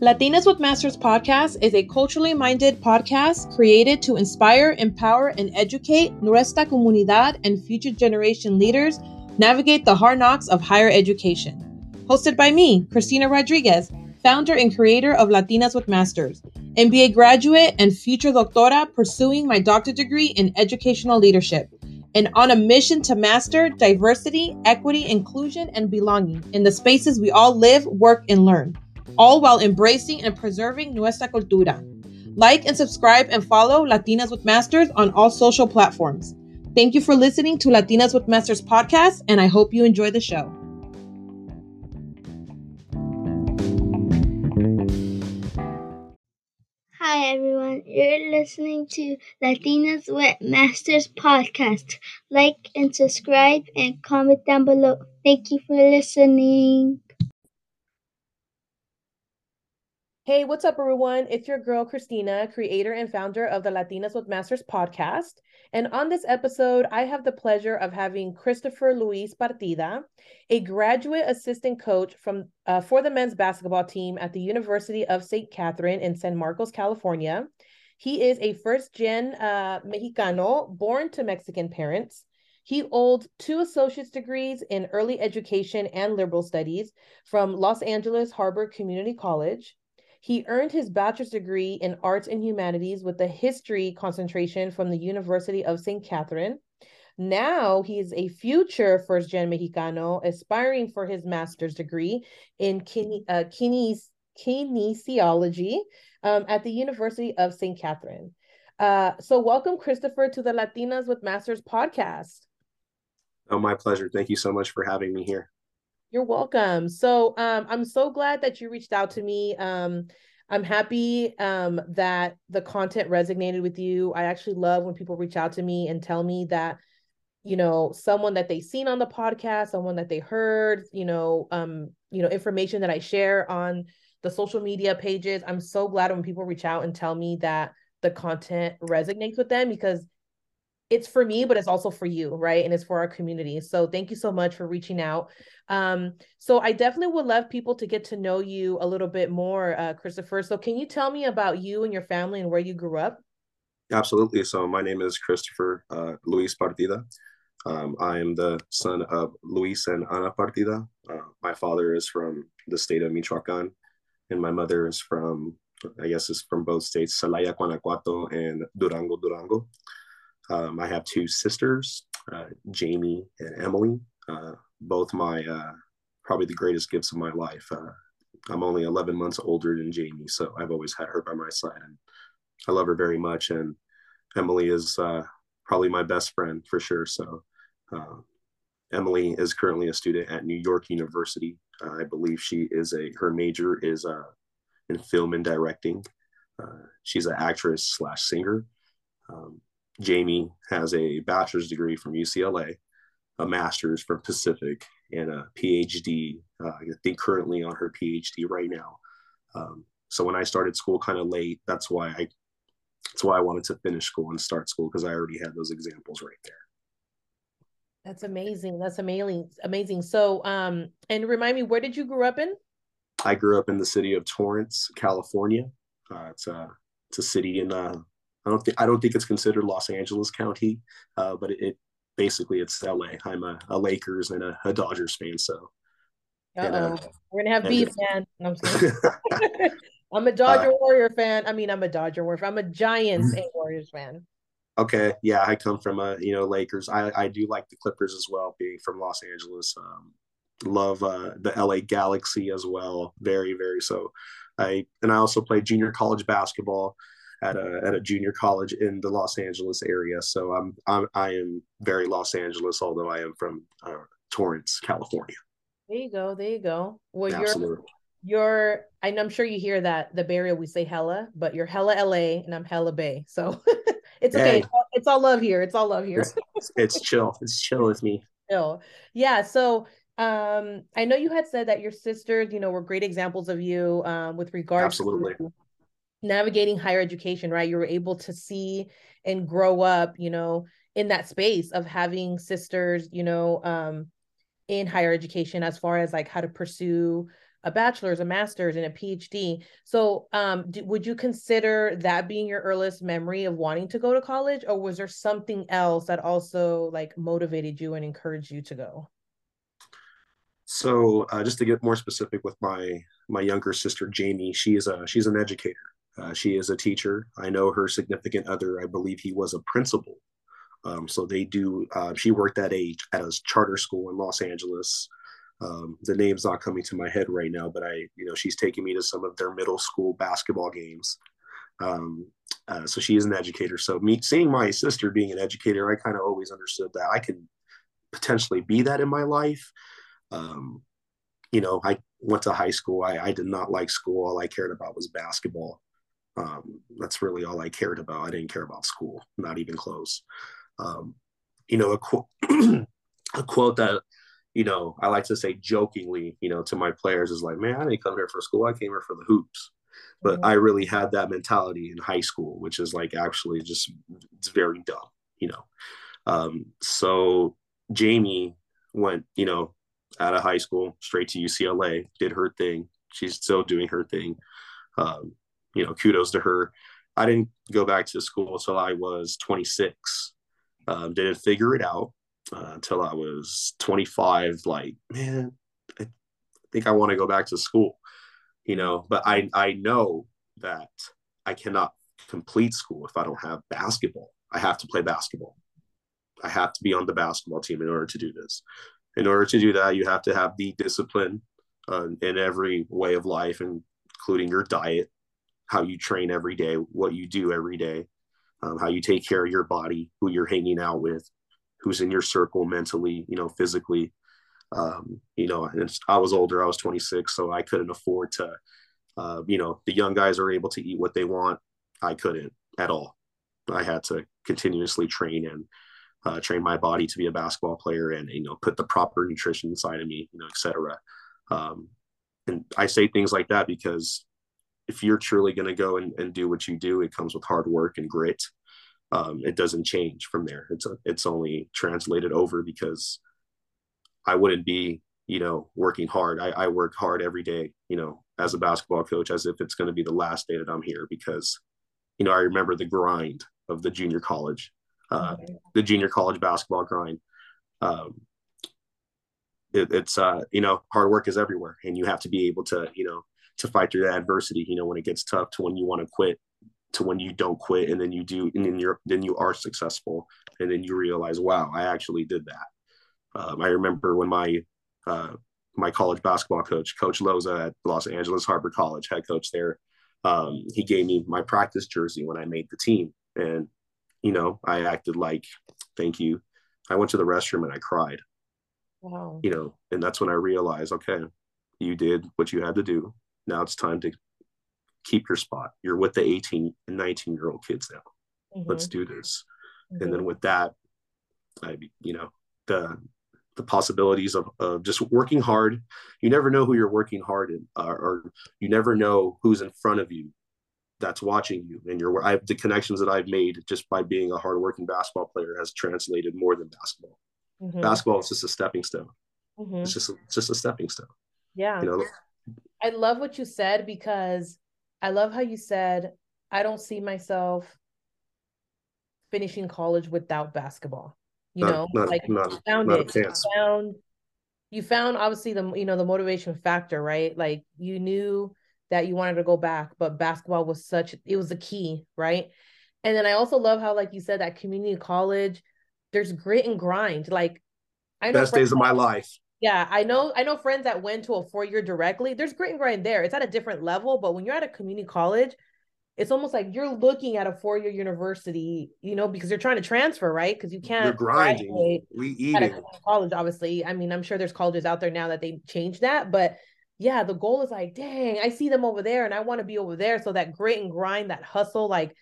Latinas with Masters podcast is a culturally minded podcast created to inspire, empower, and educate nuestra comunidad and future generation leaders navigate the hard knocks of higher education. Hosted by me, Christina Rodriguez, founder and creator of Latinas with Masters, MBA graduate and future doctora pursuing my doctorate degree in educational leadership, and on a mission to master diversity, equity, inclusion, and belonging in the spaces we all live, work, and learn all while embracing and preserving nuestra cultura. Like and subscribe and follow Latinas with Masters on all social platforms. Thank you for listening to Latinas with Masters podcast, and I hope you enjoy the show. Hi, everyone. You're listening to Latinas with Masters podcast. Like and subscribe and comment down below. Thank you for listening. Hey, what's up, everyone? It's your girl, Christina, creator and founder of the Latinas with Masters podcast. And on this episode, I have the pleasure of having Christopher Luis Partida, a graduate assistant coach from uh, for the men's basketball team at the University of St. Katherine in San Marcos, California. He is a first gen uh, Mexicano born to Mexican parents. He holds two associate's degrees in early education and liberal studies from Los Angeles Harbor Community College. He earned his bachelor's degree in arts and humanities with a history concentration from the University of St. Katherine. Now he is a future first gen Mexicano aspiring for his master's degree in kine- uh, kines- kinesiology um, at the University of St. Katherine. Uh, so, welcome, Christopher, to the Latinas with Masters podcast. Oh, my pleasure. Thank you so much for having me here. You're welcome. So um, I'm so glad that you reached out to me. Um, I'm happy um, that the content resonated with you. I actually love when people reach out to me and tell me that, you know, someone that they've seen on the podcast, someone that they heard, you know, um, you know, information that I share on the social media pages. I'm so glad when people reach out and tell me that the content resonates with them because it's for me, but it's also for you, right? And it's for our community. So thank you so much for reaching out. Um, so I definitely would love people to get to know you a little bit more, uh, Christopher. So can you tell me about you and your family and where you grew up? Absolutely. So my name is Christopher uh, Luis Partida. Um, I am the son of Luis and Ana Partida. Uh, my father is from the state of Michoacan, and my mother is from, I guess, is from both states, Celaya, Guanajuato, and Durango, Durango. Um, I have two sisters, uh, Jamie and Emily. Uh, both my uh, probably the greatest gifts of my life. Uh, I'm only 11 months older than Jamie, so I've always had her by my side, and I love her very much. And Emily is uh, probably my best friend for sure. So uh, Emily is currently a student at New York University. I believe she is a her major is in film and directing. she's an actress slash singer. Um, Jamie has a bachelor's degree from UCLA, a master's from Pacific, and a PhD. Uh, I think currently on her PhD right now. Um, so when I started school kind of late, that's why I that's why I wanted to finish school and start school because I already had those examples right there. That's amazing. That's amazing. Amazing. So, um, and remind me, where did you grow up in? I grew up in the city of Torrance, California. Uh, it's a it's a city in uh, I don't think I don't think it's considered Los Angeles County, uh, but it, it, basically it's LA. I'm a, a Lakers and a, a, Dodgers fan, so. And, uh, We're gonna have beef, man. I'm, I'm a Dodger uh, Warrior fan. I mean, I'm a Dodger Warrior. I'm a Giants and Warriors fan. Okay, yeah, I come from a you know Lakers. I I do like the Clippers as well, being from Los Angeles. Um, love uh, the LA Galaxy as well, very very so. I and I also play junior college basketball at a at a junior college in the Los Angeles area. So I'm, I'm I am very Los Angeles, although I am from uh, Torrance, California. There you go. There you go. Well, Absolutely. you're you're. I'm sure you hear that the Bay Area we say hella, but you're hella LA and I'm hella Bay. So it's okay. It's, all, it's, all, love here. It's all love here. it's, it's chill. It's chill with me. Chill. Yeah. So um i know you had said that your sisters you know were great examples of you um with regards absolutely to navigating higher education, right? You were able to see and grow up, you know, in that space of having sisters, you know, um, in higher education as far as like how to pursue a bachelor's, a master's, and a PhD. So, um, would you consider that being your earliest memory of wanting to go to college, or was there something else that also like motivated you and encouraged you to go? So, uh, just to get more specific with my my younger sister Jamie, she is a she's an educator. Uh, she is a teacher. I know her significant other. I believe he was a principal. Um, so they do. Uh, she worked at a at a charter school in Los Angeles. Um, the name's not coming to my head right now, but I, you know, she's taking me to some of their middle school basketball games. Um, uh, so she is an educator. So me seeing my sister being an educator, I kind of always understood that I could potentially be that in my life. Um, you know, I went to high school. I, I, did not like school. All I cared about was basketball. Um, that's really all I cared about. I didn't care about school, not even close. Um, you know, a, qu- a quote that you know, I like to say jokingly, you know, to my players is like, man, I didn't come here for school. I came here for the hoops. But mm-hmm. I really had that mentality in high school, which is like actually just, it's very dumb, you know. Um, so Jamie went, you know, out of high school straight to UCLA, did her thing. She's still doing her thing. Um, you know, kudos to her. I didn't go back to school until I was 26. Um, didn't figure it out uh, until I was 25. Like, man, I think I want to go back to school, you know. But I I know that I cannot complete school if I don't have basketball. I have to play basketball. I have to be on the basketball team in order to do this. In order to do that, you have to have the discipline uh, in every way of life, including your diet, how you train every day, what you do every day, um, how you take care of your body, who you're hanging out with, who's in your circle mentally, you know, physically. Um, you know, and I was older, I was 26, so I couldn't afford to, uh, you know, the young guys are able to eat what they want. I couldn't at all. I had to continuously train and uh, train my body to be a basketball player and, you know, put the proper nutrition inside of me, you know, etc. Um, and I say things like that because if you're truly going to go and, and do what you do, it comes with hard work and grit um, it doesn't change from there. It's a, it's only translated over because I wouldn't be you know working hard. I, I work hard every day, you know, as a basketball coach, as if it's going to be the last day that I'm here because you know I remember the grind of the junior college, uh, the junior college basketball grind. Um, it, it's uh, you know hard work is everywhere, and you have to be able to you know to fight through that adversity. You know when it gets tough to when you want to quit to when you don't quit and then you do and then you're then you are successful and then you realize wow i actually did that. Um, i remember when my uh, my college basketball coach coach loza at los angeles harbor college head coach there um, he gave me my practice jersey when i made the team. And you know i acted like thank you. I went to the restroom and i cried. Wow. You know and that's when i realized okay you did what you had to do now it's time to keep your spot. You're with the 18 and 19 year old kids now. Mm-hmm. Let's do this. Mm-hmm. And then with that, I, you know, the, the possibilities of, of just working hard. You never know who you're working hard in, uh, or you never know who's in front of you that's watching you. And your I have the connections that I've made just by being a hardworking basketball player has translated more than basketball. Mm-hmm. Basketball is just a stepping stone. Mm-hmm. It's just a, it's just a stepping stone. Yeah. You know, I love what you said because I love how you said, I don't see myself finishing college without basketball. You not, know, not, like not, you found it. You found you found obviously the you know the motivation factor, right? Like you knew that you wanted to go back, but basketball was such it was the key, right? And then I also love how, like you said, that community college, there's grit and grind. Like I know best days of my life. Yeah, I know. I know friends that went to a four year directly. There's grit and grind there. It's at a different level, but when you're at a community college, it's almost like you're looking at a four year university, you know, because you're trying to transfer, right? Because you can't you're grinding. We eat at a college, obviously. I mean, I'm sure there's colleges out there now that they changed that, but yeah, the goal is like, dang, I see them over there, and I want to be over there. So that grit and grind, that hustle, like.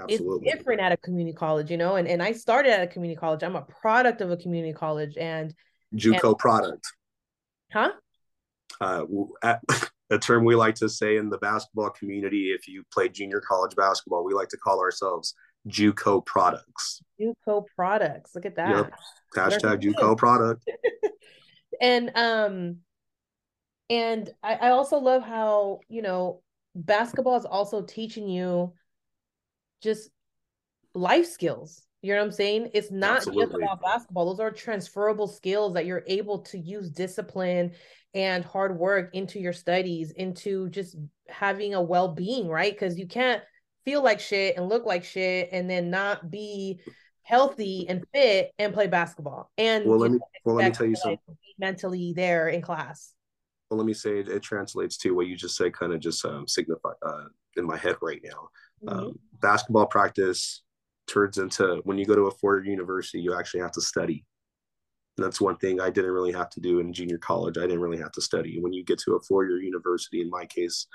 Absolutely. It's different at a community college, you know, and, and I started at a community college. I'm a product of a community college, and JUCO and, product. Huh? Uh, a term we like to say in the basketball community, if you play junior college basketball, we like to call ourselves JUCO products. JUCO products. Look at that. Yep. Hashtag JUCO product. and um, And I, I also love how, you know, basketball is also teaching you just life skills. You know what I'm saying? It's not Absolutely. just about basketball. Those are transferable skills that you're able to use discipline and hard work into your studies, into just having a well being, right? Because you can't feel like shit and look like shit and then not be healthy and fit and play basketball. And well, let me well let me tell you something. Mentally there in class. Well, let me say it, it translates to what you just said. Kind of just um, signify uh, in my head right now. Mm-hmm. Um, basketball practice turns into when you go to a four-year university, you actually have to study. That's one thing I didn't really have to do in junior college. I didn't really have to study. When you get to a four-year university, in my case,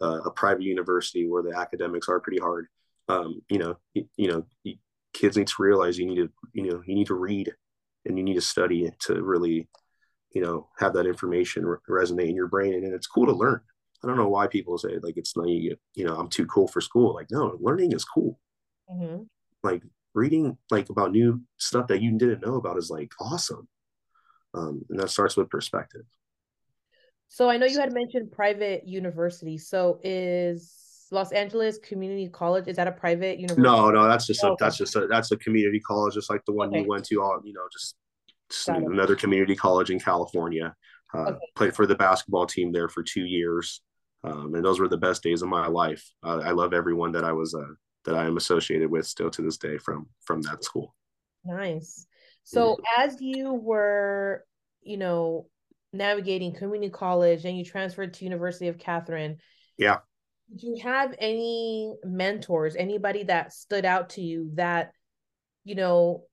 uh, a private university where the academics are pretty hard, um, you know, you, you know, you, kids need to realize you need to, you know, you need to read and you need to study to really, you know, have that information re- resonate in your brain. And, and it's cool to learn. I don't know why people say like it's not you know I'm too cool for school. Like no, learning is cool. Mm-hmm. Like reading like about new stuff that you didn't know about is like awesome. Um, and that starts with perspective. So I know you had mentioned private university. So is Los Angeles Community College is that a private university? No, no, that's just a, oh, that's just a that's a community college, just like the one okay. you went to. All you know, just, just another community college in California. Uh, okay. Played for the basketball team there for two years, um, and those were the best days of my life. Uh, I love everyone that I was uh, that I am associated with still to this day from from that school. Nice. So yeah. as you were, you know, navigating community college and you transferred to University of Katherine. Yeah. Did you have any mentors, anybody that stood out to you that, you know,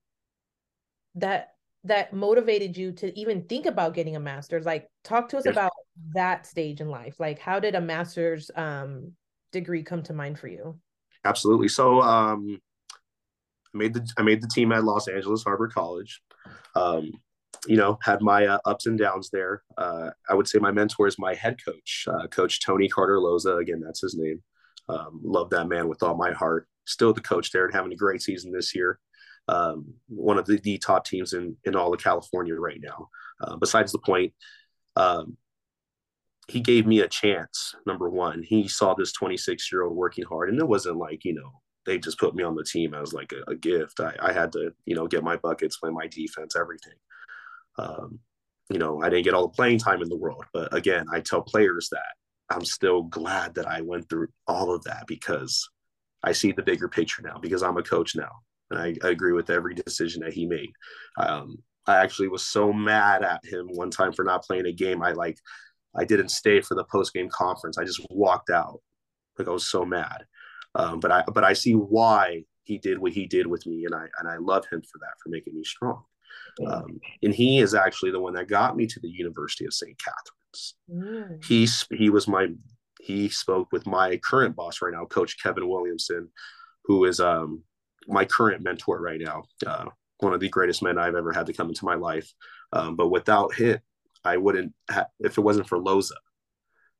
that that motivated you to even think about getting a master's? Like talk to us yes. about that stage in life. Like how did a master's um degree come to mind for you? Absolutely. So um I made the I made the team at Los Angeles Harbor College. Um, you know, had my uh, ups and downs there. Uh, I would say my mentor is my head coach, uh, Coach Tony Carter Loza. Again, that's his name. Um, love that man with all my heart. Still the coach there and having a great season this year. Um, one of the, the, top teams in in all of California right now. Uh, besides the point, um, he gave me a chance. Number one, he saw this 26 year old working hard, and it wasn't like you know they just put me on the team as like a, a gift. I, I, had to you know get my buckets, play my defense, everything. Um, you know, I didn't get all the playing time in the world, but again, I tell players that I'm still glad that I went through all of that because I see the bigger picture now because I'm a coach now, and I, I agree with every decision that he made. Um, I actually was so mad at him one time for not playing a game. I like, I didn't stay for the post game conference. I just walked out. Like I was so mad. Um, but I, but I see why he did what he did with me, and I and I love him for that for making me strong. Um, and he is actually the one that got me to the University of St. Katherine's. Mm. He he was my he spoke with my current boss right now, Coach Kevin Williamson, who is um, my current mentor right now. Uh, one of the greatest men I've ever had to come into my life. Um, but without him, I wouldn't. Ha- if it wasn't for Loza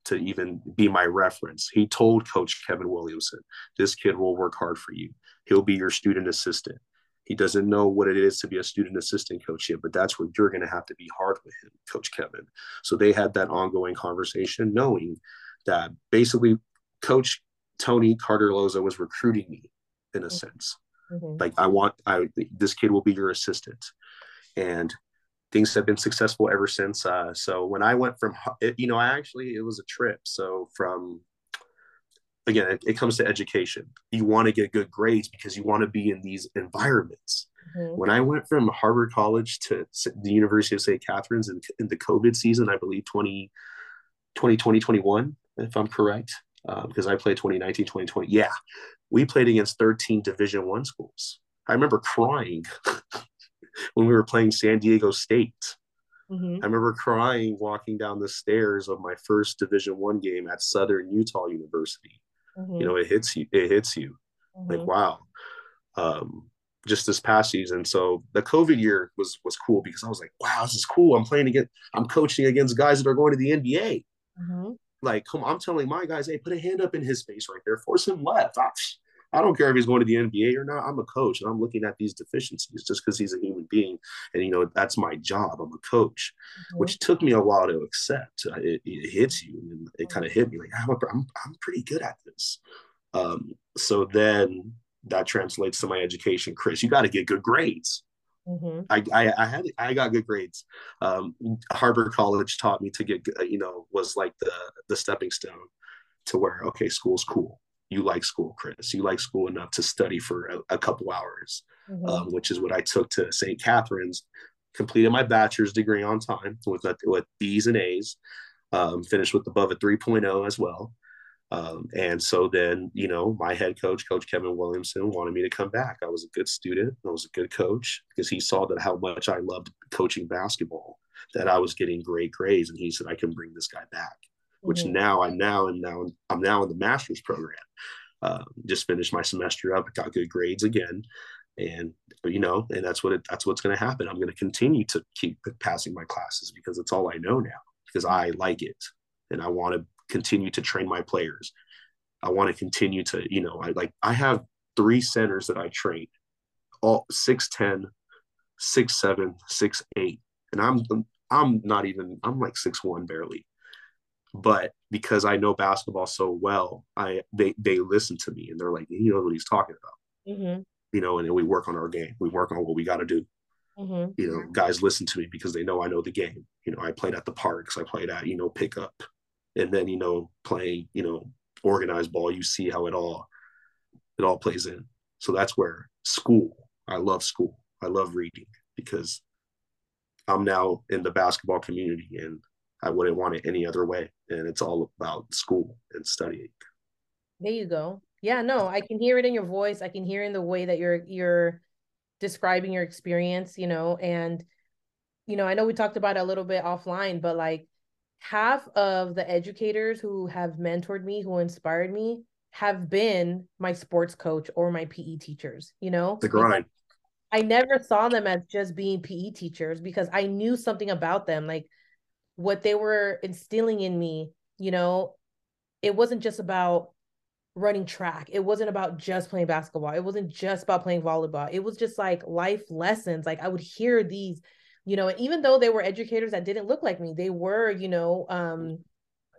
to even be my reference, he told Coach Kevin Williamson, "This kid will work hard for you. He'll be your student assistant. He doesn't know what it is to be a student assistant coach yet, but that's where you're going to have to be hard with him, Coach Kevin. So they had that ongoing conversation, knowing that basically Coach Tony Carter Loza was recruiting me in a mm-hmm. sense. Mm-hmm. Like I want, I this kid will be your assistant, and things have been successful ever since. Uh, so when I went from, you know, I actually it was a trip. So from again, it, it, comes to education. You want to get good grades because you want to be in these environments. Mm-hmm. When I went from Harbor College to the University of St. Katherine's in, in the COVID season, I believe 20, 2020, 21, if I'm correct, uh, because I played 2019, 2020. Yeah, we played against 13 Division One schools. I remember crying when we were playing San Diego State. Mm-hmm. I remember crying walking down the stairs of my first Division One game at Southern Utah University mm-hmm. you know it hits you it hits you mm-hmm. like wow um just this past season so the covid year was was cool because i was like wow this is cool i'm playing against i'm coaching against guys that are going to the nba mm-hmm. like come i'm telling my guys hey put a hand up in his face right there force him left I, I don't care if he's going to the NBA or not. I'm a coach and I'm looking at these deficiencies just because he's a human being. And, you know, that's my job. I'm a coach, mm-hmm. which took me a while to accept. It, it hits you and it kind of hit me like, I'm, a, I'm, I'm pretty good at this. Um, so then that translates to my education. Chris, you got to get good grades. Mm-hmm. I, I, I had I got good grades. Um, Harbor College taught me to get you know was like the the stepping stone to where okay school's cool. You like school, Chris. You like school enough to study for a, a couple hours, mm-hmm. um, which is what I took to St. Katherine's. Completed my bachelor's degree on time with with B's and A's. Um, finished with above a 3.0 as well. Um, and so then, you know, my head coach, Coach Kevin Williamson, wanted me to come back. I was a good student. I was a good coach because he saw that how much I loved coaching basketball, that I was getting great grades, and he said I can bring this guy back. Mm-hmm. Which now I'm now and now I'm now in the master's program. Uh, just finished my semester up, got good grades again, and you know, and that's what it, that's what's going to happen. I'm going to continue to keep passing my classes because it's all I know now because I like it and I want to continue to train my players. I want to continue to, you know, I like I have three centers that I train, all six ten, six seven, six eight, and I'm I'm not even I'm like six one barely, but because I know basketball so well, I they they listen to me and they're like, he knows what he's talking about, mm-hmm. you know, and then we work on our game, we work on what we got to do. Mm-hmm. You know, guys listen to me because they know I know the game. You know, I played at the parks, I played at you know pickup, and then you know playing you know organized ball you see how it all it all plays in so that's where school i love school i love reading because i'm now in the basketball community and i wouldn't want it any other way. And it's all about school and studying. There you go. Yeah no i can hear it in your voice. I can hear in the way that you're you're describing your experience you know and you know i know we talked about it a little bit offline but like half of the educators who have mentored me, who inspired me, have been my sports coach or my PE teachers, you know? The grind. I never saw them as just being PE teachers because I knew something about them, like what they were instilling in me, you know, it wasn't just about running track. It wasn't about just playing basketball. It wasn't just about playing volleyball. It was just like life lessons. Like I would hear these you know, and even though they were educators that didn't look like me, they were, you know, um,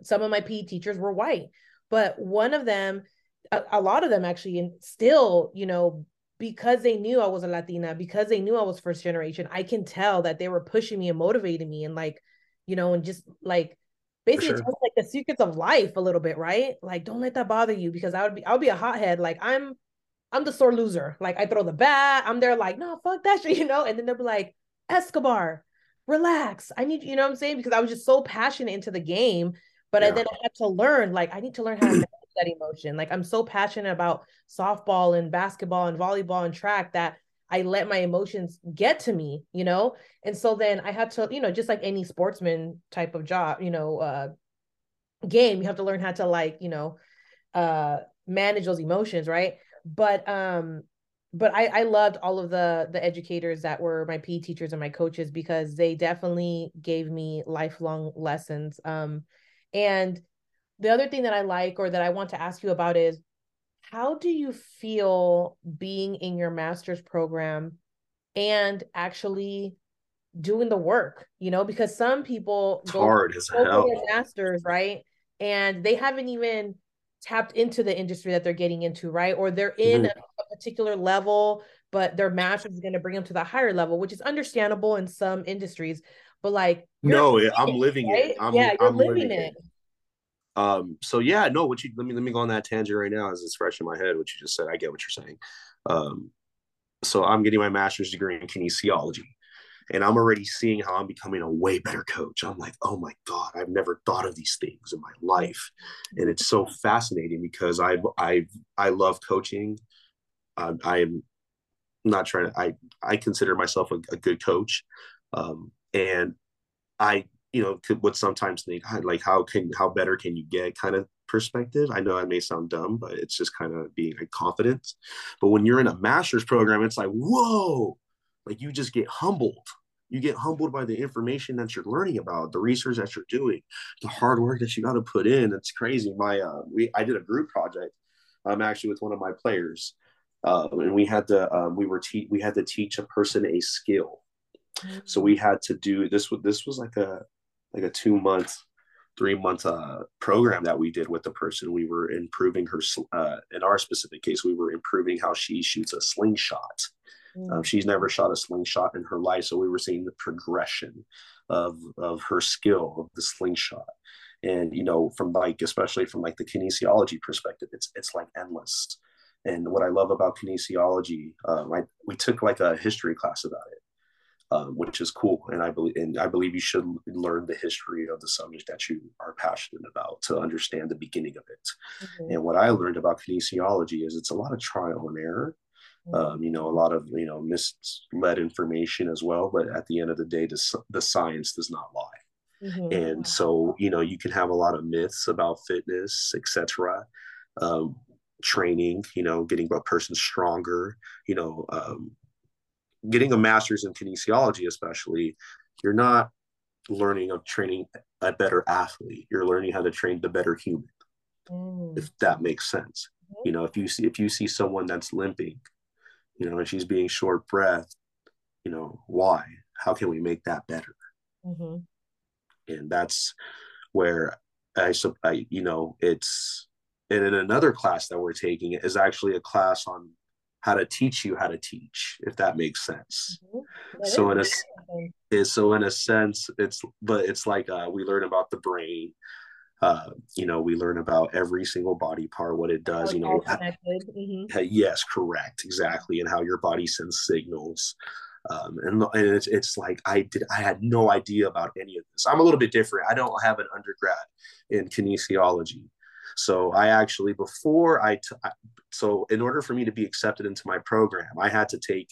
some of my PE teachers were white, but one of them, a, a lot of them actually, and still, you know, because they knew I was a Latina, because they knew I was first generation, I can tell that they were pushing me and motivating me and like, you know, and just like basically sure. just like the secrets of life a little bit, right? Like, don't let that bother you because I would be, I'll be a hothead. Like I'm, I'm the sore loser. Like I throw the bat, I'm there like, no, fuck that shit, you know? And then they'll be like, Escobar, relax. I need, you know what I'm saying? Because I was just so passionate into the game. But yeah. I, then I had to learn, like, I need to learn how to manage that emotion. Like, I'm so passionate about softball and basketball and volleyball and track that I let my emotions get to me, you know? And so then I had to, you know, just like any sportsman type of job, you know, uh, game, you have to learn how to, like, you know, uh, manage those emotions, right? But um but I, I loved all of the the educators that were my PE teachers and my coaches because they definitely gave me lifelong lessons. Um, and the other thing that I like or that I want to ask you about is how do you feel being in your master's program and actually doing the work? You know, because some people it's hard as hell. Masters, right? And they haven't even tapped into the industry that they're getting into, right? Or they're in mm-hmm. a, a, particular level, but their master's is going to bring them to the higher level, which is understandable in some industries. But like, no, I'm living right? it. I'm, yeah, you're I'm living, living it. it. Um, so yeah, no, what you let me let me go on that tangent right now as it's fresh in my head. What you just said, I get what you're saying. Um, so I'm getting my master's degree in kinesiology and I'm already seeing how I'm becoming a way better coach. I'm like, oh my God, I've never thought of these things in my life. And it's so fascinating because I I I love coaching. I'm not trying to I I consider myself a, a good coach. Um, and I, you know, could would sometimes think like how can how better can you get kind of perspective. I know that may sound dumb, but it's just kind of being a confidence. But when you're in a master's program, it's like, whoa, like you just get humbled you get humbled by the information that you're learning about the research that you're doing the hard work that you got to put in it's crazy my uh we i did a group project I'm actually with one of my players, uh, and we had to um, we were te- we had to teach a person a skill. So we had to do this. Was this was like a like a two month, three month uh, program that we did with the person. We were improving her. Uh, in our specific case, we were improving how she shoots a slingshot. Mm-hmm. Um, she's never shot a slingshot in her life, so we were seeing the progression of of her skill of the slingshot and you know from like especially from like the kinesiology perspective it's it's like endless and what i love about kinesiology um, I, we took like a history class about it um, which is cool and i believe and i believe you should learn the history of the subject that you are passionate about to understand the beginning of it mm-hmm. and what i learned about kinesiology is it's a lot of trial and error mm-hmm. um, you know a lot of you know misled information as well but at the end of the day the, the science does not lie Mm-hmm. And so, you know, you can have a lot of myths about fitness, etc. Um, training, you know, getting a person stronger, you know, um, getting a master's in kinesiology, especially, you're not learning of training a better athlete. You're learning how to train the better human, mm. if that makes sense. Mm-hmm. You know, if you see if you see someone that's limping, you know, and she's being short breath, you know, why? How can we make that better? Mm-hmm and that's where I, I you know, it's and in another class that we're taking is actually a class on how to teach you how to teach, if that makes sense. Mm-hmm. So in a is so in a sense, it's but it's like uh, we learn about the brain. Uh, you know, we learn about every single body part, what it does. you know, mm-hmm. yes, correct, exactly, and how your body sends signals. Um, and, and it's, it's like I did I had no idea about any of this. I'm a little bit different. I don't have an undergrad in kinesiology. So I actually before I t- so in order for me to be accepted into my program, I had to take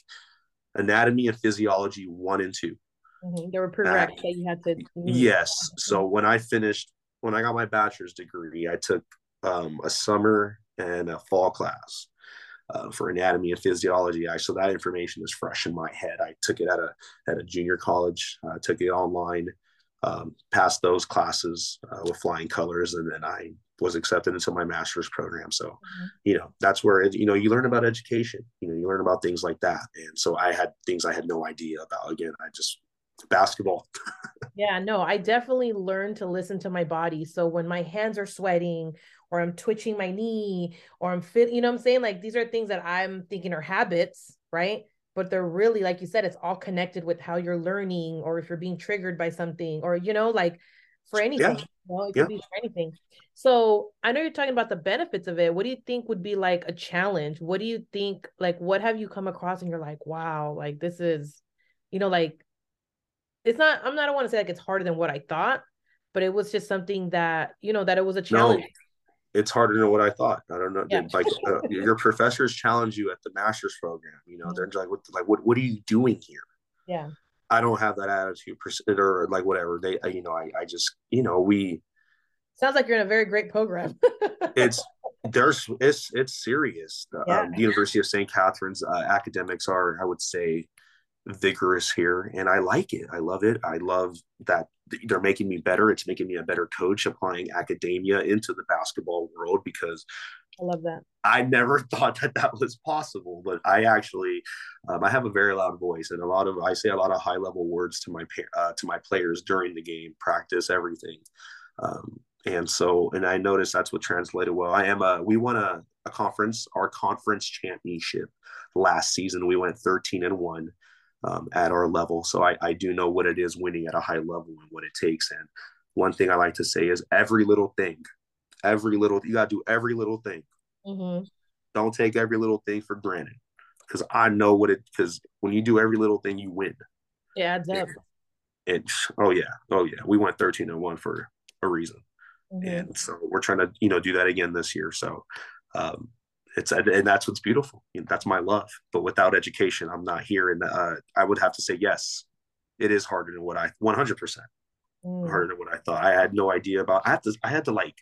anatomy and physiology one and 2 mm-hmm. There were prereqs that you had to. Yes. So when I finished, when I got my bachelor's degree, I took um, a summer and a fall class uh, for anatomy and physiology. I so that information is fresh in my head. I took it at a at a junior college. I uh, took it online, um, passed those classes uh, with flying colors, and then I was accepted into my master's program. So, mm-hmm. you know, that's where it, you know you learn about education. You know, you learn about things like that. And so I had things I had no idea about. Again, I just basketball. yeah, no, I definitely learned to listen to my body. So when my hands are sweating or I'm twitching my knee or I'm fit, you know I'm saying? Like these are things that I'm thinking are habits, right? But they're really, like you said, it's all connected with how you're learning or if you're being triggered by something or, you know, like for anything. Yeah. You know, it yeah. be for anything. So I know you're talking about the benefits of it. What do you think would be like a challenge? What do you think, like, what have you come across and you're like, wow, like this is, you know, like it's not i'm not i want to say like it's harder than what i thought but it was just something that you know that it was a challenge no, it's harder than what i thought i don't know yeah. like uh, your professors challenge you at the master's program you know mm-hmm. they're like what like what, what are you doing here yeah i don't have that attitude or like whatever they you know i, I just you know we sounds like you're in a very great program it's there's it's it's serious yeah. um, the university of st katherine's uh, academics are i would say vigorous here and I like it. I love it. I love that they're making me better. It's making me a better coach applying academia into the basketball world because I love that. I never thought that that was possible, but I actually, um, I have a very loud voice and a lot of, I say a lot of high level words to my, uh, to my players during the game, practice, everything. Um, and so, and I noticed that's what translated well. I am a, we won a, a conference, our conference championship last season. We went 13 and one um, at our level. So I, I do know what it is winning at a high level and what it takes. And one thing I like to say is every little thing, every little, you got to do every little thing. Mm-hmm. Don't take every little thing for granted because I know what it, because when you do every little thing, you win. Yeah, it adds And, oh, yeah. Oh, yeah. We went 13 and 1 for a reason. Mm-hmm. And so we're trying to, you know, do that again this year. So, um, it's and that's what's beautiful. That's my love. But without education, I'm not here. And uh, I would have to say yes, it is harder than what I 100 percent mm. harder than what I thought. I had no idea about. I had to. I had to like.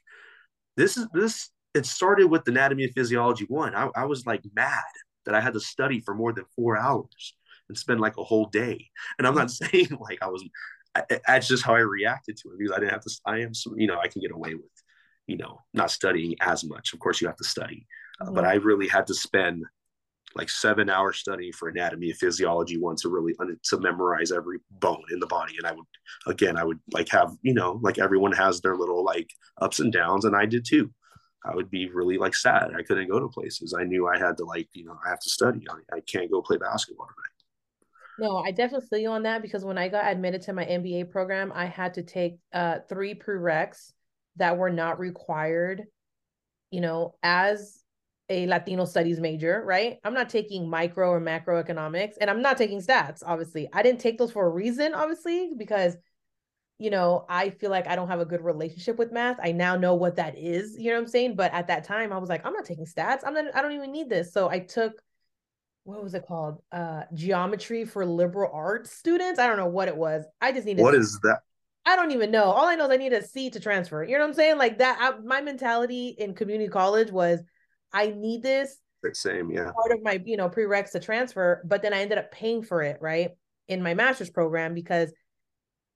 This is this. It started with anatomy and physiology one. I, I was like mad that I had to study for more than four hours and spend like a whole day. And I'm not saying like I was. I, that's just how I reacted to it because I didn't have to. I am, you know, I can get away with, you know, not studying as much. Of course, you have to study, mm-hmm. but I really had to spend like seven hours studying for anatomy and physiology one to really to memorize every bone in the body. And i would again i would like have you know like everyone has their little like ups and downs and i did too. I would be really like sad. I couldn't go to places. I knew i had to like you know i have to study. I, I can't go play basketball tonight. No i definitely feel you on that because when i got admitted to my mba program i had to take uh three prereqs that were not required you know as a Latino studies major, right? I'm not taking micro or macroeconomics and I'm not taking stats, obviously. I didn't take those for a reason, obviously, because you know, I feel like I don't have a good relationship with math. I now know what that is, you know what I'm saying? But at that time, I was like, I'm not taking stats. I'm not I don't even need this. So I took what was it called? Uh geometry for liberal arts students. I don't know what it was. I just needed What is that? I don't even know. All I know is I need a C to transfer. You know what I'm saying? Like that I, my mentality in community college was I need this. Same, yeah. Part of my, you know, prereqs to transfer, but then I ended up paying for it, right? In my master's program because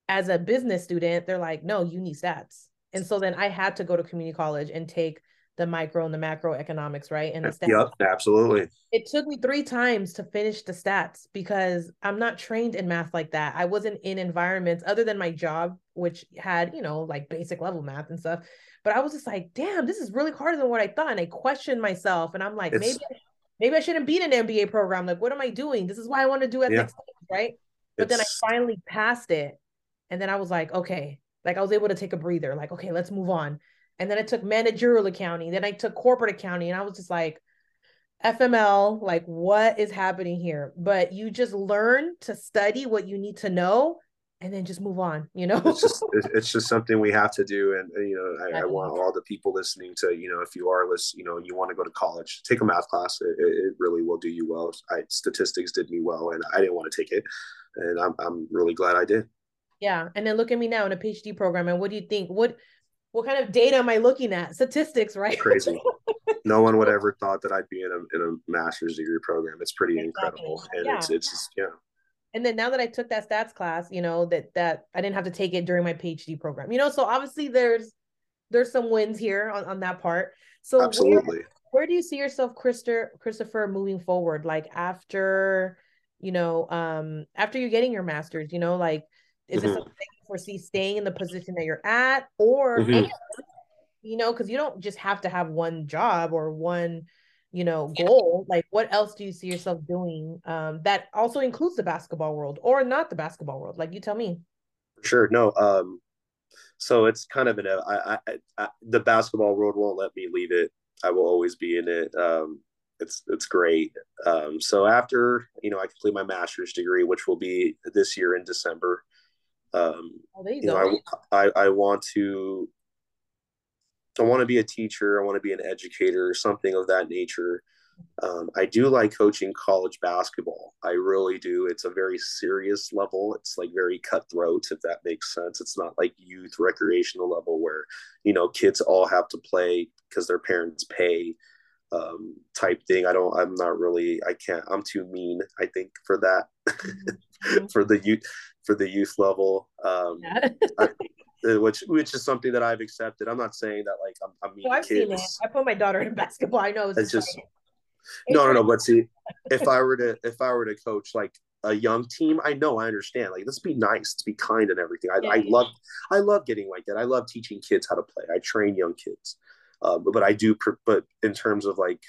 as a business student, they're like, no, you need stats. And so then I had to go to community college and take the micro and the macroeconomics, right? And the stats. Yep, absolutely. It took me three times to finish the stats because I'm not trained in math like that. I wasn't in environments other than my job, which had, you know, like basic level math and stuff. But I was just like, damn, this is really harder than what I thought. And I questioned myself and I'm like, it's... maybe maybe I shouldn't be in an MBA program. Like, what am I doing? This is why I want to do it yeah. right? But then I finally passed it. And then I was like, okay, like I was able to take a breather, like, okay, let's move on. And then I took managerial accounting, then I took corporate accounting, and I was just like, FML, like, what is happening here? But you just learn to study what you need to know and then just move on you know? It's just it's just something we have to do and, you know I, I, want all the people listening to you know if you are listening you know you want to go to college take a math class. It, it really will do you well. I, statistics did me well and i didn't want to take it and I'm, I'm really glad i did. Yeah and then look at me now in a phd program and what do you think? What what kind of data am i looking at statistics right crazy no one would ever thought that i'd be in a, in a master's degree program it's pretty exactly. incredible and yeah. it's it's just yeah and then now that I took that stats class, you know, that that I didn't have to take it during my PhD program. You know, so obviously there's there's some wins here on, on that part. So absolutely. Where, where do you see yourself, Christopher, Christopher, moving forward? Like after, you know, um, after you're getting your master's, you know, like is mm-hmm. this something foresee staying in the position that you're at, or mm-hmm. you know, because you don't just have to have one job or one you know goal. Like what else do you see yourself doing um that also includes the basketball world or not the basketball world? Like you tell me. Sure. No um so it's kind of an I, I, I the basketball world won't let me leave it. I will always be in it. Um it's it's great. Um so after you know i complete my master's degree which will be this year in december um oh, there you, you go. Know, I, I i want to I want to be a teacher. I want to be an educator, something of that nature. Um, I do like coaching college basketball. I really do. It's a very serious level. It's like very cutthroat, if that makes sense. It's not like youth recreational level where, you know, kids all have to play because their parents pay um, type thing. I don't, I'm not really, I can't, I'm too mean, I think, for that, mm-hmm. for the youth, for the youth level. Um, yeah. I, uh, which which is something that I've accepted. I'm not saying that like I'm, I'm mean. Oh, I've kids. seen it. I put my daughter in basketball. I know it's, it's just no, no, no. But see, if I were to if I were to coach like a young team, I know I understand. Like, let's be nice, let's be kind and everything. I, yeah, I yeah. love I love getting like that. I love teaching kids how to play. I train young kids, uh, but, but I do. But in terms of like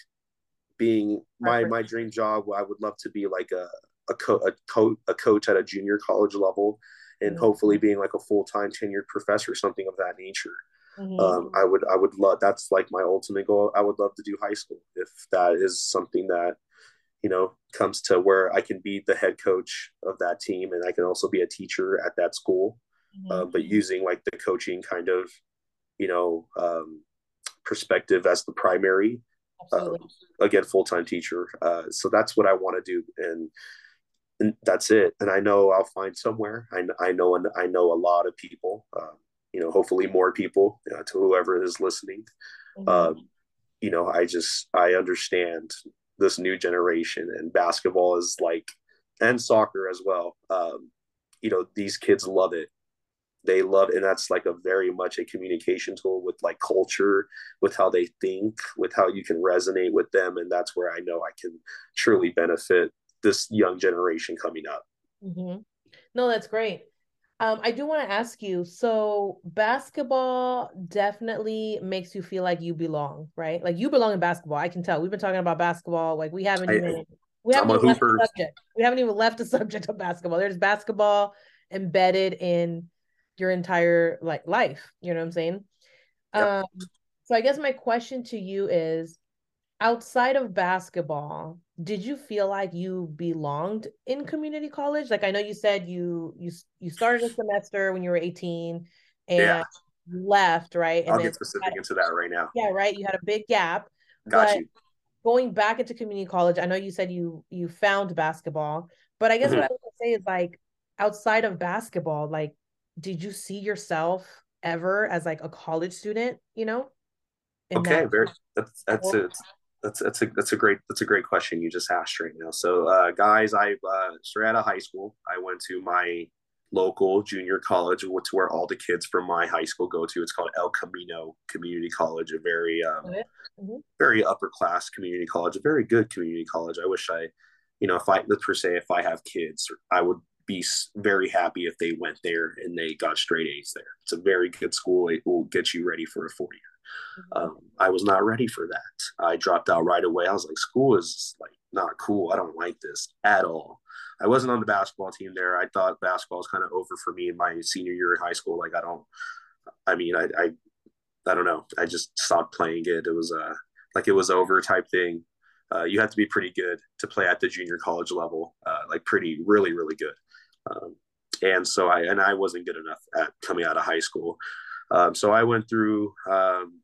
being my my dream job, I would love to be like a a, co- a, co- a coach at a junior college level and mm-hmm. hopefully being like a full-time tenured professor or something of that nature mm-hmm. um, i would i would love that's like my ultimate goal i would love to do high school if that is something that you know comes to where i can be the head coach of that team and i can also be a teacher at that school mm-hmm. uh, but using like the coaching kind of you know um, perspective as the primary uh, again full-time teacher uh, so that's what i want to do and and that's it. And I know I'll find somewhere. I, I know, and I know a lot of people. Um, you know, hopefully more people you know, to whoever is listening. Mm-hmm. Um, you know, I just I understand this new generation, and basketball is like, and soccer as well. Um, you know, these kids love it. they love and that's like a very much a communication tool with like culture with how they think with how you can resonate with them and that's where i know i can truly benefit this young generation coming up mm-hmm. no that's great um, I do want to ask you so basketball definitely makes you feel like you belong, right? Like you belong in basketball. I can tell. We've been talking about basketball. Like we haven't I, even we haven't even left the subject. We haven't even left the subject of basketball. There's basketball embedded in your entire like life. You know what I'm saying? Yep. Um, so I guess my question to you is outside of basketball, did you feel like you belonged in community college? Like I know you said you you you started a semester when you were 18 and yeah. left, right? And I'll get specific into that right now. Yeah, right. You had a big gap. Got you. Going back into community college, I know you said you you found basketball, but I guess mm-hmm. what I would say is like outside of basketball, like did you see yourself ever as like a college student, you know? Okay, that very that's that's it. That's that's a that's a great that's a great question you just asked right now. So uh guys, I uh straight out of high school, I went to my local junior college, to where all the kids from my high school go to. It's called El Camino Community College, a very um, mm-hmm. very upper class community college, a very good community college. I wish I, you know, if I let's per se, if I have kids, I would be very happy if they went there and they got straight A's there. It's a very good school. It will get you ready for a four year. Mm-hmm. Um, I was not ready for that. I dropped out right away. I was like, school is like not cool. I don't like this at all. I wasn't on the basketball team there. I thought basketball was kind of over for me in my senior year in high school. Like I don't, I mean, I, I, I don't know. I just stopped playing it. It was uh, like it was over type thing. Uh, you have to be pretty good to play at the junior college level, uh, like pretty, really, really good. Um, and so I and I wasn't good enough at coming out of high school. Um, so I went through um,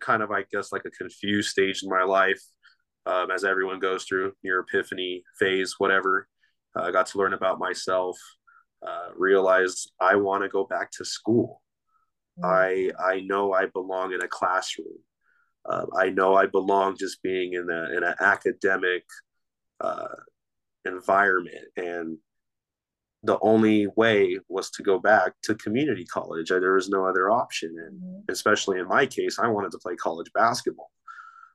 kind of, I guess, like a confused stage in my life, um, as everyone goes through your epiphany phase, whatever. Uh, I got to learn about myself, uh, realized I want to go back to school. Mm. I I know I belong in a classroom. Uh, I know I belong just being in a in an academic uh, environment, and the only way was to go back to community college. There was no other option. And mm-hmm. especially in my case, I wanted to play college basketball.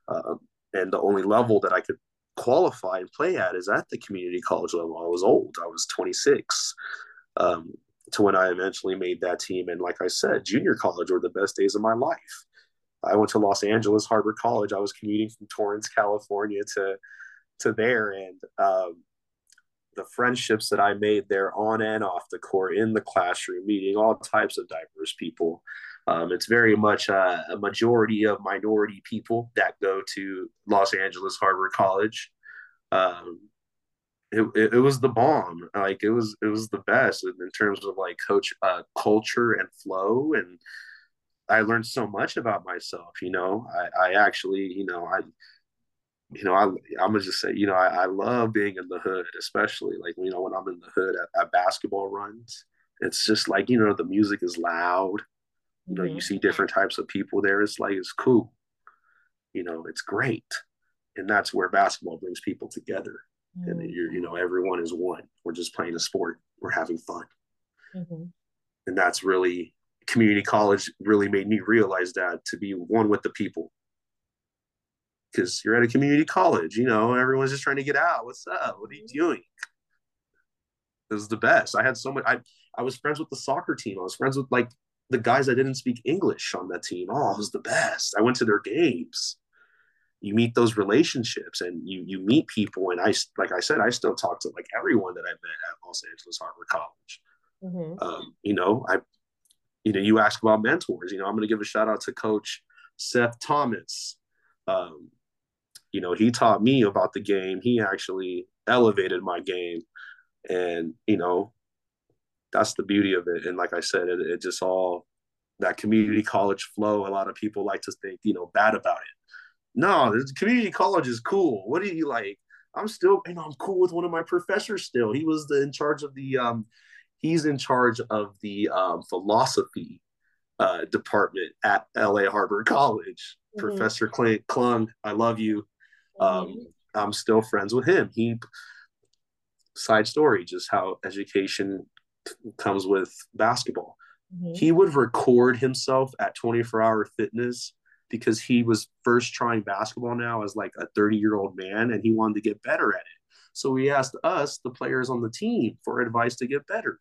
Uh, and the only level that I could qualify and play at is at the community college level. I was old, I was 26 um, to when I eventually made that team. And like I said, junior college were the best days of my life. I went to Los Angeles Harbor College. I was commuting from Torrance, California to to there, and um, the friendships that I made there on and off the court, in the classroom, meeting all types of diverse people. Um, it's very much a, a, majority of minority people that go to Los Angeles Harbor College. Um, it, it, it, was the bomb. Like it was, it was the best in, in terms of like coach uh, culture and flow. And I learned so much about myself. You know, I, I actually, you know, I you know, I I'm gonna just say, you know, I, I love being in the hood, especially like you know when I'm in the hood at, at basketball runs. It's just like you know the music is loud. You know, mm-hmm. you see different types of people there. It's like it's cool. You know, it's great, and that's where basketball brings people together. Mm-hmm. And you're, you know, everyone is one. We're just playing a sport. We're having fun, mm-hmm. and that's really community college really made me realize that to be one with the people because you're at a community college. You know, everyone's just trying to get out. What's up? What are you doing? This is the best. I had so much. I I was friends with the soccer team. I was friends with like the guys that didn't speak English on that team. Oh, it was the best. I went to their games. You meet those relationships, and you you meet people. And I like I said, I still talk to like everyone that I met at Los Angeles Harbor College. Mm-hmm. Um, you know, I you know you ask about mentors. You know, I'm going to give a shout out to Coach Seth Thomas. Um, you know, he taught me about the game. He actually elevated my game. And, you know, that's the beauty of it. And like I said, it, it just all that community college flow. A lot of people like to think, you know, bad about it. No, this community college is cool. What do you like? I'm still, you know, I'm cool with one of my professors still. He was the in charge of the um he's in charge of the um philosophy uh department at LA Harbor College. Mm-hmm. Professor Clay Klung, I love you. Um, mm-hmm. I'm still friends with him. He side story, just how education comes with basketball. Mm-hmm. He would record himself at 24 hour fitness because he was first trying basketball now as like a 30 year old man and he wanted to get better at it. So he asked us, the players on the team, for advice to get better.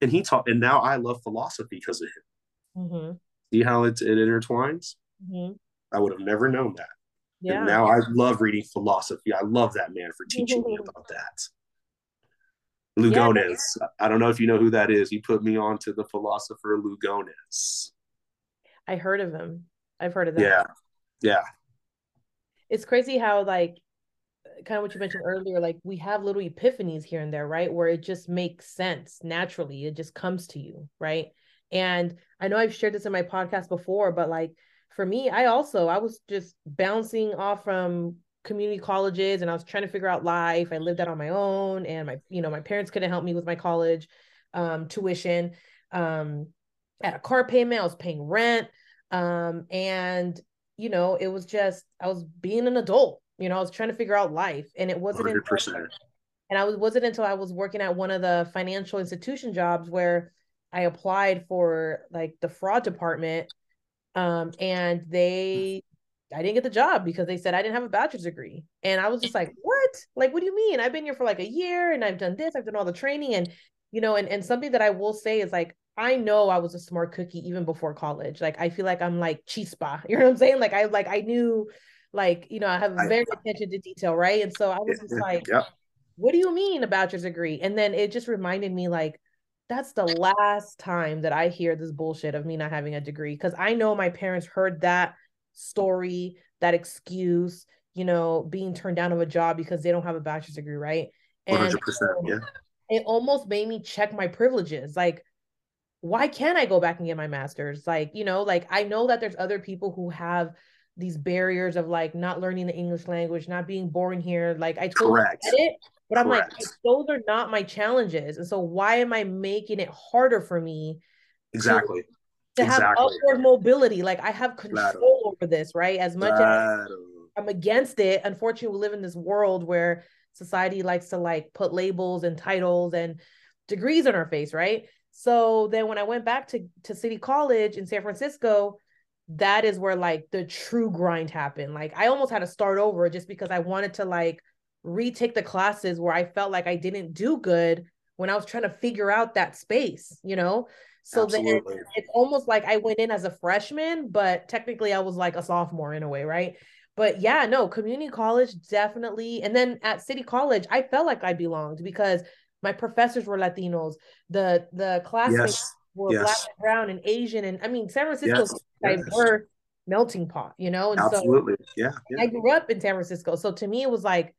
And he taught, and now I love philosophy because of him. Mm-hmm. See how it, it intertwines? Mm-hmm. I would have never known that. Yeah. And now I love reading philosophy. I love that man for teaching me about that. Lugones. Yeah. I don't know if you know who that is. He put me on to the philosopher Lugones. I heard of him. I've heard of that. Yeah. Yeah. It's crazy how like kind of what you mentioned earlier, like we have little epiphanies here and there, right? Where it just makes sense naturally. It just comes to you, right? And I know I've shared this in my podcast before, but like for me, I also I was just bouncing off from community colleges and I was trying to figure out life. I lived out on my own and my, you know, my parents couldn't help me with my college um, tuition. Um, at a car payment, I was paying rent. Um, and you know, it was just I was being an adult. You know, I was trying to figure out life, and it wasn't 100%. Until, and I was wasn't until I was working at one of the financial institution jobs where I applied for like the fraud department, um, and they I didn't get the job because they said I didn't have a bachelor's degree. And I was just like, what? Like, what do you mean? I've been here for like a year and I've done this, I've done all the training. And, you know, and, and something that I will say is like, I know I was a smart cookie even before college. Like, I feel like I'm like chispa, you know what I'm saying? Like, I, like, I knew, like, you know, I have very attention to detail, right? And so I was just like, yeah. what do you mean a bachelor's degree? And then it just reminded me, like, that's the last time that I hear this bullshit of me not having a degree. Cause I know my parents heard that story, that excuse, you know, being turned down of a job because they don't have a bachelor's degree, right? And 100%, yeah. It almost made me check my privileges. Like, why can't I go back and get my master's? Like, you know, like I know that there's other people who have these barriers of like not learning the English language, not being born here. Like, I totally Correct. get it, but I'm like, those are not my challenges. And so, why am I making it harder for me? Exactly. To, to exactly. have upward mobility. Like I have control claro. over this, right? As much claro. as I'm against it, unfortunately, we live in this world where society likes to like put labels and titles and degrees on our face, right? So then when I went back to to City College in San Francisco, that is where like the true grind happened. Like I almost had to start over just because I wanted to like retake the classes where I felt like I didn't do good when I was trying to figure out that space, you know? So then it's almost like I went in as a freshman, but technically I was like a sophomore in a way, right? But yeah, no, community college definitely. And then at City College, I felt like I belonged because my professors were Latinos. The the classmates yes. were yes. black and brown and Asian. And I mean, San Francisco's yes. diverse melting pot, you know? And Absolutely. So yeah, yeah. I grew up in San Francisco. So to me, it was like,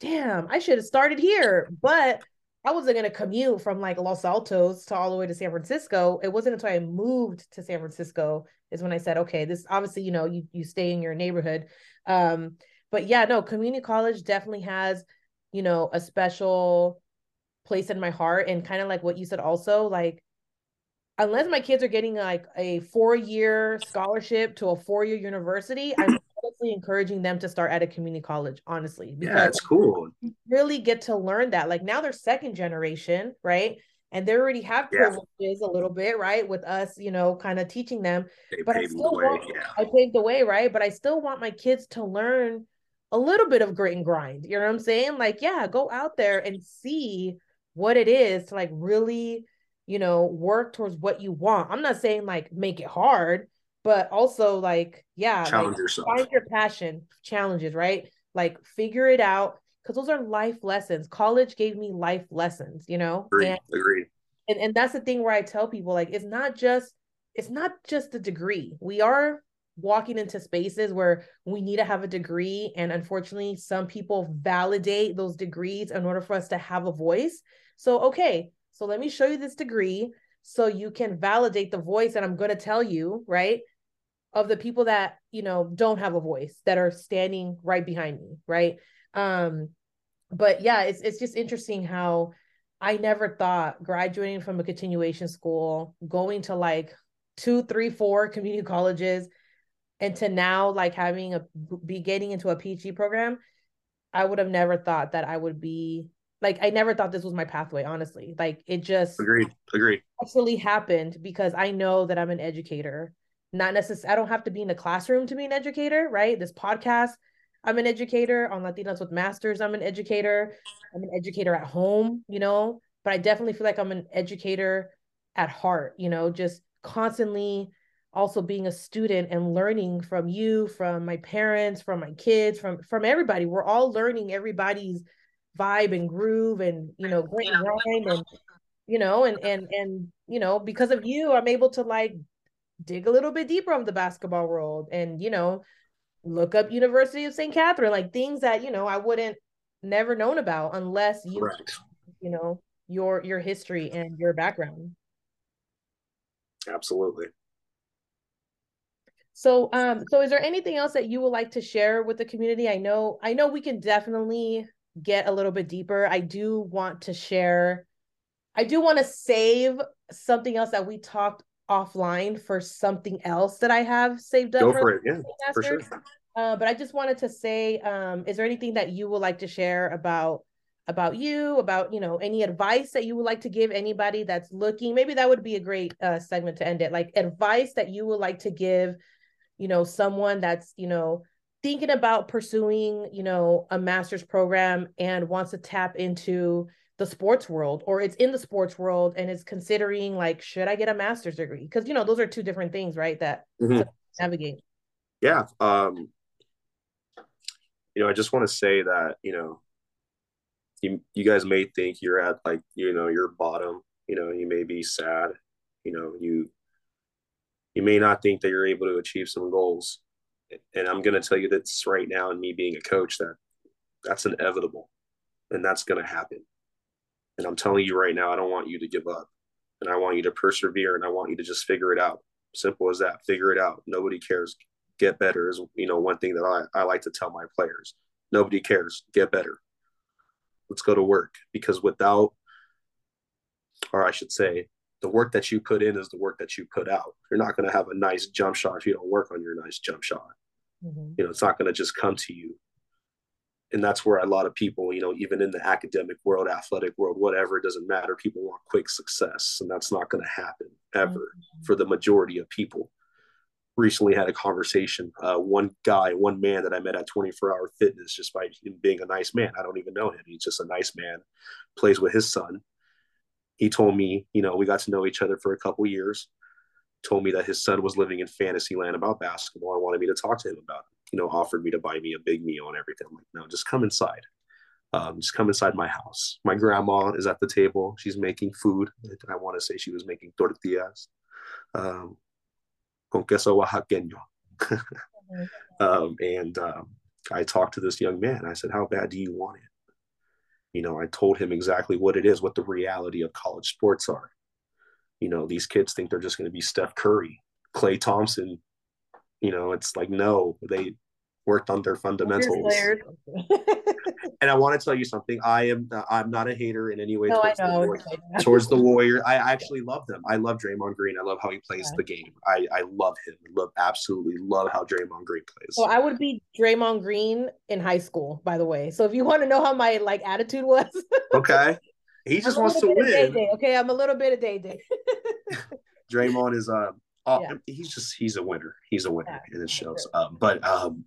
damn, I should have started here. But I wasn't gonna commute from like Los Altos to all the way to San Francisco. It wasn't until I moved to San Francisco is when I said, okay, this obviously, you know, you you stay in your neighborhood. Um, but yeah, no, community college definitely has, you know, a special place in my heart. And kind of like what you said also, like unless my kids are getting like a four-year scholarship to a four-year university, I'm honestly encouraging them to start at a community college, honestly. Because yeah, it's cool. really get to learn that. Like now they're second generation, right? And they already have privileges yeah. a little bit, right? With us, you know, kind of teaching them. They but I still way, want, yeah. I paved the way, right? But I still want my kids to learn a little bit of grit and grind. You know what I'm saying? Like, yeah, go out there and see what it is to like really, you know, work towards what you want. I'm not saying like make it hard, but also like yeah challenge like, yourself. find your passion challenges right? Like figure it out because those are life lessons. College gave me life lessons you know? Agreed. And, Agreed. and and that's the thing where i tell people like it's not just it's not just the degree. We are walking into spaces where we need to have a degree and unfortunately some people validate those degrees in order for us to have a voice. So okay so let me show you this degree so you can validate the voice that i'm going to tell you right of the people that you know don't have a voice that are standing right behind me right um but yeah it's it's just interesting how i never thought graduating from a continuation school going to like two three four community colleges and to now like having a be getting into a phd program i would have never thought that i would be like I never thought this was my pathway, honestly. Like it just agreed, agreed. Actually happened because I know that I'm an educator. Not necessarily I don't have to be in the classroom to be an educator, right? This podcast, I'm an educator on Latinas with Masters. I'm an educator. I'm an educator at home, you know, but I definitely feel like I'm an educator at heart, you know, just constantly also being a student and learning from you, from my parents, from my kids, from from everybody. We're all learning everybody's vibe and groove and you know great grind and you know and and and you know because of you i'm able to like dig a little bit deeper of the basketball world and you know look up university of st katherine like things that you know i wouldn't never known about unless you right. you know your your history and your background. Absolutely. So um so is there anything else that you would like to share with the community? I know i know we can definitely get a little bit deeper, I do want to share, I do want to save something else that we talked offline for something else that I have saved up. Go for, for it, yeah, for sure. Uh, but I just wanted to say, um, is there anything that you would like to share about about you, about you know any advice that you would like to give anybody that's looking? Maybe that would be a great uh, segment to end it. Like advice that you would like to give, you know, someone that's you know thinking about pursuing, you know, a master's program and wants to tap into the sports world or it's in the sports world and is considering like should I get a master's degree? Because you know, those are two different things, right? That mm-hmm. navigate. Yeah. Um you know, I just want to say that, you know, you you guys may think you're at like, you know, your bottom, you know, you may be sad, you know, you you may not think that you're able to achieve some goals and I'm going to tell you this right now, and me being a coach, that that's inevitable, and that's going to happen. And I'm telling you right now, I don't want you to give up, and I want you to persevere, and I want you to just figure it out. Simple as that. Figure it out. Nobody cares. Get better is you know one thing that I, I like to tell my players. Nobody cares. Get better. Let's go to work because without, or I should say, the work that you put in is the work that you put out. You're not going to have a nice jump shot if you don't work on your nice jump shot. Mm-hmm. You know, it's not going to just come to you. And that's where a lot of people, you know, even in the academic world, athletic world, whatever, it doesn't matter. People want quick success, and that's not going to happen ever mm-hmm. for the majority of people. Recently had a conversation. Uh, one guy, one man that I met at 24 Hour Fitness, just by him being a nice man. I don't even know him. He's just a nice man. Plays with his son he told me, you know, we got to know each other for a couple years. Told me that his son was living in fantasy land about basketball and wanted me to talk to him about it. You know, offered me to buy me a big meal and everything. I'm like, no, just come inside. Um, just come inside my house. My grandma is at the table. She's making food. I want to say she was making tortillas um, con queso oaxaqueño. um, and um, I talked to this young man. I said, How bad do you want it? You know, I told him exactly what it is, what the reality of college sports are. You know, these kids think they're just going to be Steph Curry, Klay Thompson. You know, it's like, no, they worked on their fundamentals. and I want to tell you something. I am I'm not a hater in any way no, towards, the warrior, towards the Warrior. I actually love them. I love Draymond Green. I love how he plays yeah. the game. I I love him. love absolutely love how Draymond Green plays. So I would be Draymond Green in high school, by the way. So if you want to know how my like attitude was, okay. He just wants to win. Day-day, okay, I'm a little bit of day day. Draymond is uh, uh yeah. he's just he's a winner. He's a winner, yeah, and it shows. Sure. Um, but um,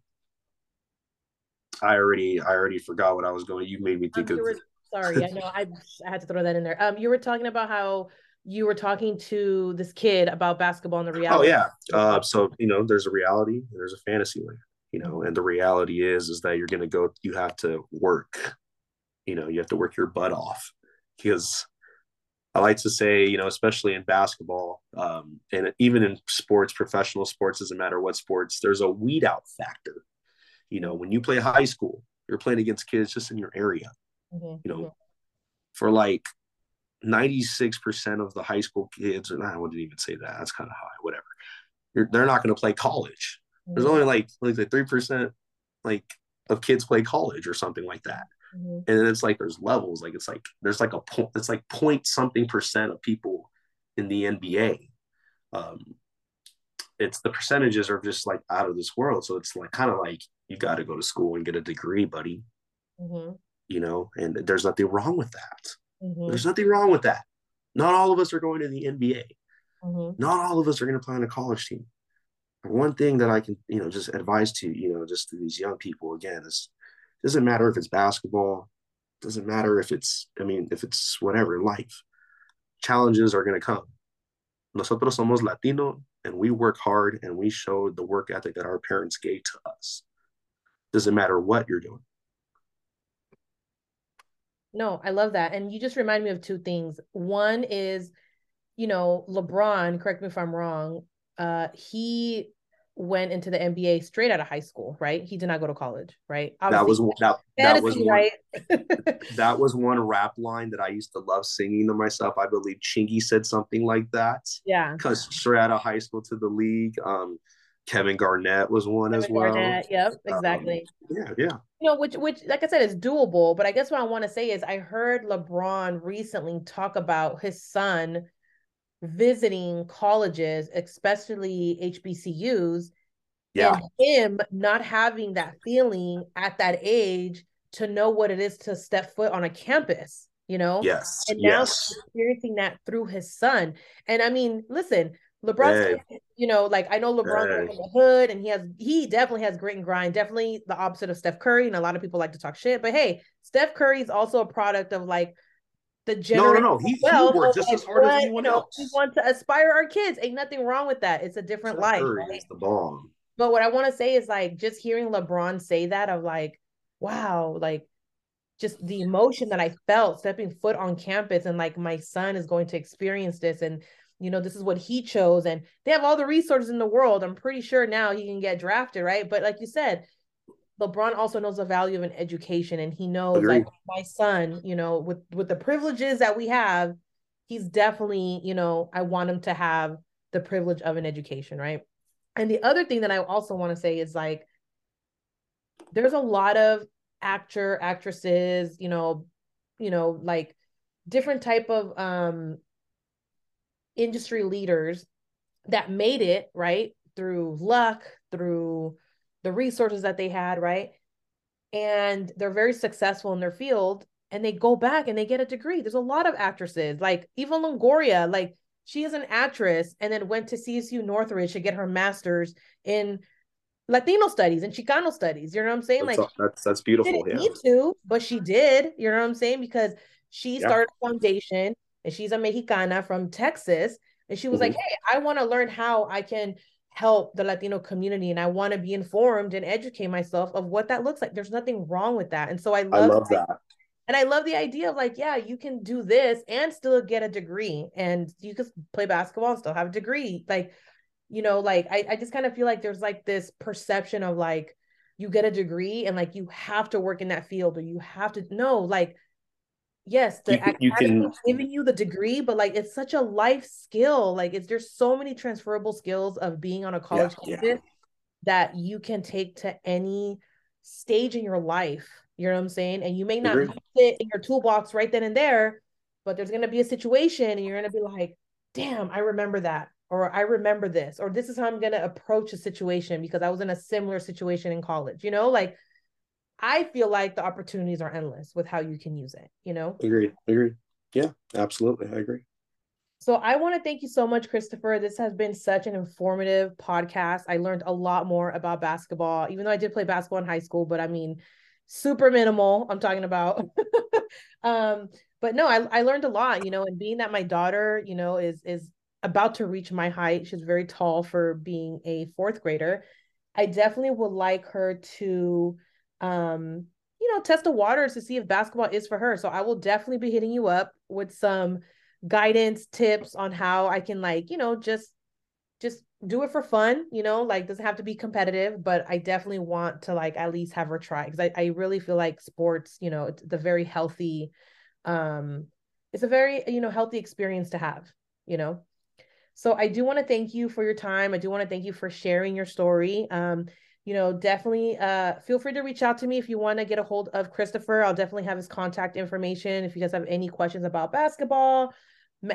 I already I already forgot what I was going. You made me think um, of. Were, sorry, I know I, I had to throw that in there. Um, you were talking about how you were talking to this kid about basketball and the reality. Oh yeah. Uh, so you know, there's a reality, there's a fantasy land. You know, and the reality is is that you're going to go. You have to work. You know, you have to work your butt off because I like to say, you know, especially in basketball, um, and even in sports, professional sports, doesn't matter what sports, there's a weed out factor. You know, when you play high school, you're playing against kids just in your area. Mm-hmm. You know, mm-hmm. for like 96% of the high school kids, and I wouldn't even say that, that's kind of high, whatever. You're, they're not going to play college. Mm-hmm. There's only like like the three percent like of kids play college or something like that. Mm-hmm. And it's like there's levels, like it's like there's like a point, it's like point something percent of people in the NBA. Um, it's the percentages are just like out of this world. So it's like kind of like you got to go to school and get a degree, buddy. Mm-hmm. you know, and there's nothing wrong with that. Mhm. There's nothing wrong with that. Not all of us are going to the NBA. Mhm. Not all of us are going to play on a college team. One thing that I can, you know, just advise to, you know, just to these young people again is doesn't matter if it's basketball, doesn't matter if it's, I mean, if it's whatever life. Challenges are going to come. Nosotros somos Latino and we work hard and we show the work ethic that our parents gave to us. Doesn't matter what you're doing. No, I love that. And you just remind me of two things. One is, you know, LeBron, correct me if I'm wrong, uh, he went into the NBA straight out of high school, right? He did not go to college, right? that was one- that, that was one, right? that was one rap line that I used to love singing to myself. I believe Chingy said something like that. yeah. Because straight out of high school to the league, um, Kevin Garnett was one as well. Garnett, Yep, Um, exactly. yeah, yeah. you know, which which like I said is doable, but I guess what I want to say is I heard LeBron recently talk about his son visiting colleges, especially HBCUs, Yeah, and him not having that feeling at that age to know what it is to step foot on a campus, you know? yes, And now yes. experiencing that through his son. And I mean, listen, LeBron's, you know, like I know LeBron Hey. from the hood and he has, he definitely has grit and grind, definitely the opposite of Steph Curry. And a lot of people like to talk shit, but hey, Steph Curry is also a product of like the No, no, generation. no. He, he worked just as hard as anyone else. We want to aspire our kids. Ain't nothing wrong with that. It's a different Steph life. Right? is the bomb. But what I want to say is like just hearing LeBron say that of like, wow, like just the emotion that I felt stepping foot on campus and like my son is going to experience this and you know this is what he chose and they have all the resources in the world. I'm pretty sure now he can get drafted, right? But like you said, LeBron also knows the value of an education and he knows Agreed. like my son, you know, with with the privileges that we have, he's definitely, you know, I want him to have the privilege of an education, right? And the other thing that I also want to say is like there's a lot of actor, actresses, you know, you know, like different type of um industry leaders that made it, right? Through luck, through the resources that they had, right? And they're very successful in their field and they go back and they get a degree. There's a lot of actresses, like Eva Longoria, like she is an actress and then went to CSU Northridge to get her master's in Latino studies and Chicano studies. You know what I'm saying? That's, like that's that's she beautiful. didn't Yeah. need to, but she did. You know what I'm saying? Because she Yeah. started a foundation and she's a Mexicana from Texas. And she was like, Mm-hmm. Hey, I want to learn how I can help the Latino community and I want to be informed and educate myself of what that looks like. There's nothing wrong with that. And so I I love, love that. and I love the idea of like, yeah, you can do this and still get a degree and you can play basketball and still have a degree. Like, you know, like I, I just kind of feel like there's like this perception of like you get a degree and like you have to work in that field or you have to no, like yes, the You can- you can- giving you the degree, but like it's such a life skill. Like it's there's so many transferable skills of being on a college yeah. campus that you can take to any stage in your life. You know what I'm saying? And you may not use it in your toolbox right then and there, but there's gonna be a situation and you're gonna be like, damn, I remember that. Or I remember this, or this is how I'm gonna approach a situation because I was in a similar situation in college, you know, like I feel like the opportunities are endless with how you can use it, you know? Agreed. Agreed. Yeah, absolutely. I agree. So I want to thank you so much, Christopher. This has been such an informative podcast. I learned a lot more about basketball, even though I did play basketball in high school, but I mean, super minimal. I'm talking about. um, but no, I, I learned a lot, you know, and being that my daughter, you know, is is about to reach my height. She's very tall for being a fourth grader. I definitely would like her to um, you know, test the waters to see if basketball is for her. So I will definitely be hitting you up with some guidance tips on how I can like, you know, just just do it for fun, you know, like doesn't have to be competitive, but I definitely want to like at least have her try because I, I really feel like sports, you know, it's the very healthy, um, it's a very, you know, healthy experience to have, you know. So I do want to thank you for your time. I do want to thank you for sharing your story. Um, you know, definitely uh, feel free to reach out to me if you want to get a hold of Christopher. I'll definitely have his contact information if you guys have any questions about basketball,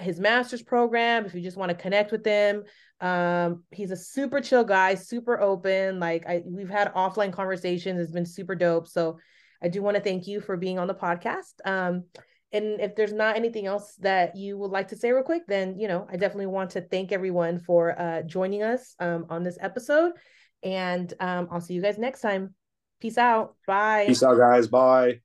his master's program, if you just want to connect with him. Um, he's a super chill guy, super open. Like I we've had offline conversations, it's been super dope. So I do want to thank you for being on the podcast. Um, and if there's not anything else that you would like to say real quick, then you know, I definitely want to thank everyone for uh, joining us um, on this episode. And um, I'll see you guys next time. Peace out. Bye. Peace out, guys. Bye.